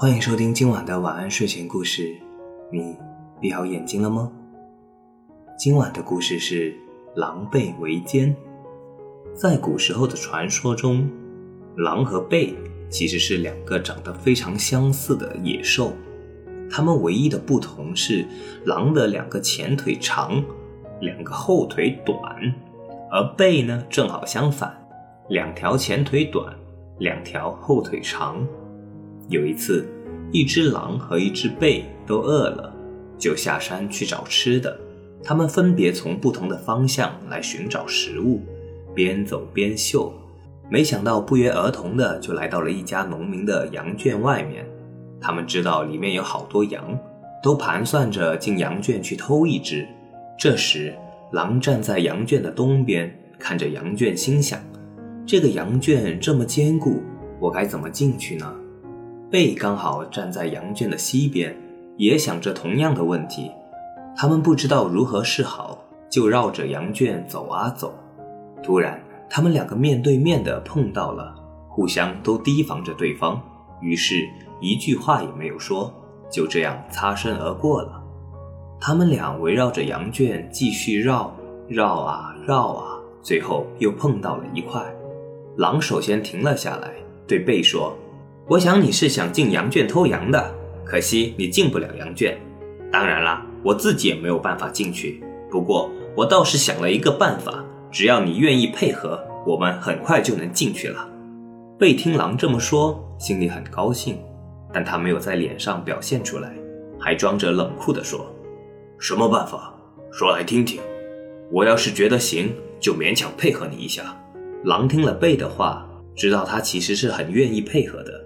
欢迎收听今晚的晚安睡前故事。你闭好眼睛了吗？今晚的故事是狼狈为奸。在古时候的传说中，狼和狈其实是两个长得非常相似的野兽，它们唯一的不同是狼的两个前腿长，两个后腿短，而狈呢正好相反，两条前腿短，两条后腿长。有一次，一只狼和一只狈都饿了，就下山去找吃的。他们分别从不同的方向来寻找食物，边走边嗅。没想到不约而同的就来到了一家农民的羊圈外面。他们知道里面有好多羊，都盘算着进羊圈去偷一只。这时，狼站在羊圈的东边，看着羊圈，心想：这个羊圈这么坚固，我该怎么进去呢？贝刚好站在羊圈的西边，也想着同样的问题。他们不知道如何是好，就绕着羊圈走啊走。突然，他们两个面对面的碰到了，互相都提防着对方，于是一句话也没有说，就这样擦身而过了。他们俩围绕着羊圈继续绕，绕啊绕啊，最后又碰到了一块。狼首先停了下来，对贝说。我想你是想进羊圈偷羊的，可惜你进不了羊圈。当然啦，我自己也没有办法进去。不过我倒是想了一个办法，只要你愿意配合，我们很快就能进去了。贝听狼这么说，心里很高兴，但他没有在脸上表现出来，还装着冷酷地说：“什么办法？说来听听。我要是觉得行，就勉强配合你一下。”狼听了贝的话，知道他其实是很愿意配合的。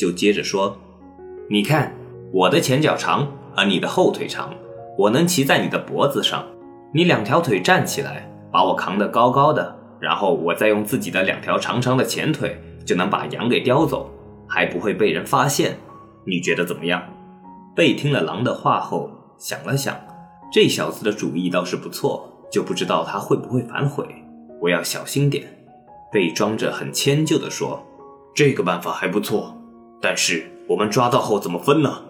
就接着说：“你看，我的前脚长，而你的后腿长，我能骑在你的脖子上。你两条腿站起来，把我扛得高高的，然后我再用自己的两条长长的前腿，就能把羊给叼走，还不会被人发现。你觉得怎么样？”贝听了狼的话后，想了想，这小子的主意倒是不错，就不知道他会不会反悔。我要小心点。贝装着很迁就地说：“这个办法还不错。”但是我们抓到后怎么分呢？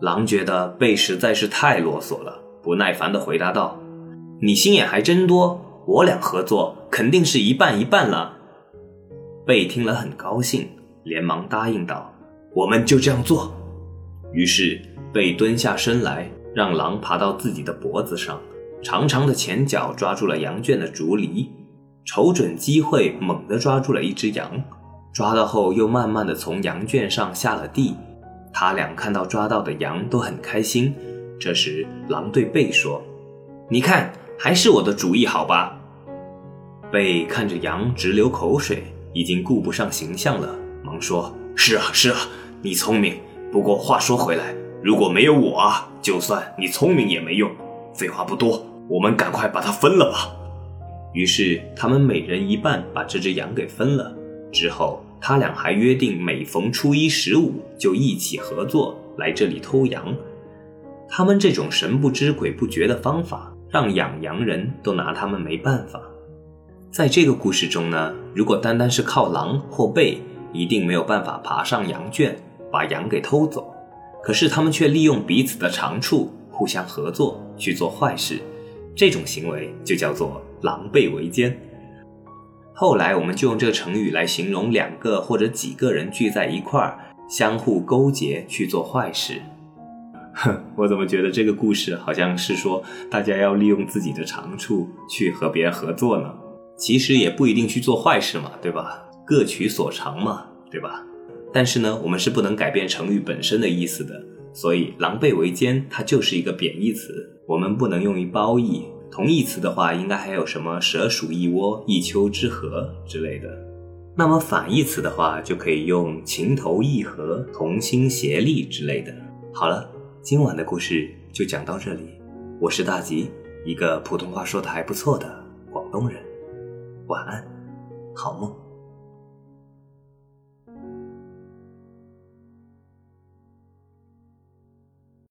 狼觉得贝实在是太啰嗦了，不耐烦地回答道：“你心眼还真多，我俩合作肯定是一半一半了。”贝听了很高兴，连忙答应道：“我们就这样做。”于是贝蹲下身来，让狼爬到自己的脖子上，长长的前脚抓住了羊圈的竹篱，瞅准机会，猛地抓住了一只羊。抓到后，又慢慢的从羊圈上下了地。他俩看到抓到的羊都很开心。这时，狼对贝说：“你看，还是我的主意好吧？”贝看着羊直流口水，已经顾不上形象了，忙说：“是啊，是啊，你聪明。不过话说回来，如果没有我啊，就算你聪明也没用。废话不多，我们赶快把它分了吧。”于是，他们每人一半，把这只羊给分了。之后。他俩还约定，每逢初一十五就一起合作来这里偷羊。他们这种神不知鬼不觉的方法，让养羊人都拿他们没办法。在这个故事中呢，如果单单是靠狼或狈，一定没有办法爬上羊圈把羊给偷走。可是他们却利用彼此的长处，互相合作去做坏事，这种行为就叫做狼狈为奸。后来我们就用这个成语来形容两个或者几个人聚在一块儿，相互勾结去做坏事。哼，我怎么觉得这个故事好像是说大家要利用自己的长处去和别人合作呢？其实也不一定去做坏事嘛，对吧？各取所长嘛，对吧？但是呢，我们是不能改变成语本身的意思的，所以“狼狈为奸”它就是一个贬义词，我们不能用于褒义。同义词的话，应该还有什么“蛇鼠一窝”“一丘之貉”之类的。那么反义词的话，就可以用“情投意合”“同心协力”之类的。好了，今晚的故事就讲到这里。我是大吉，一个普通话说的还不错的广东人。晚安，好梦。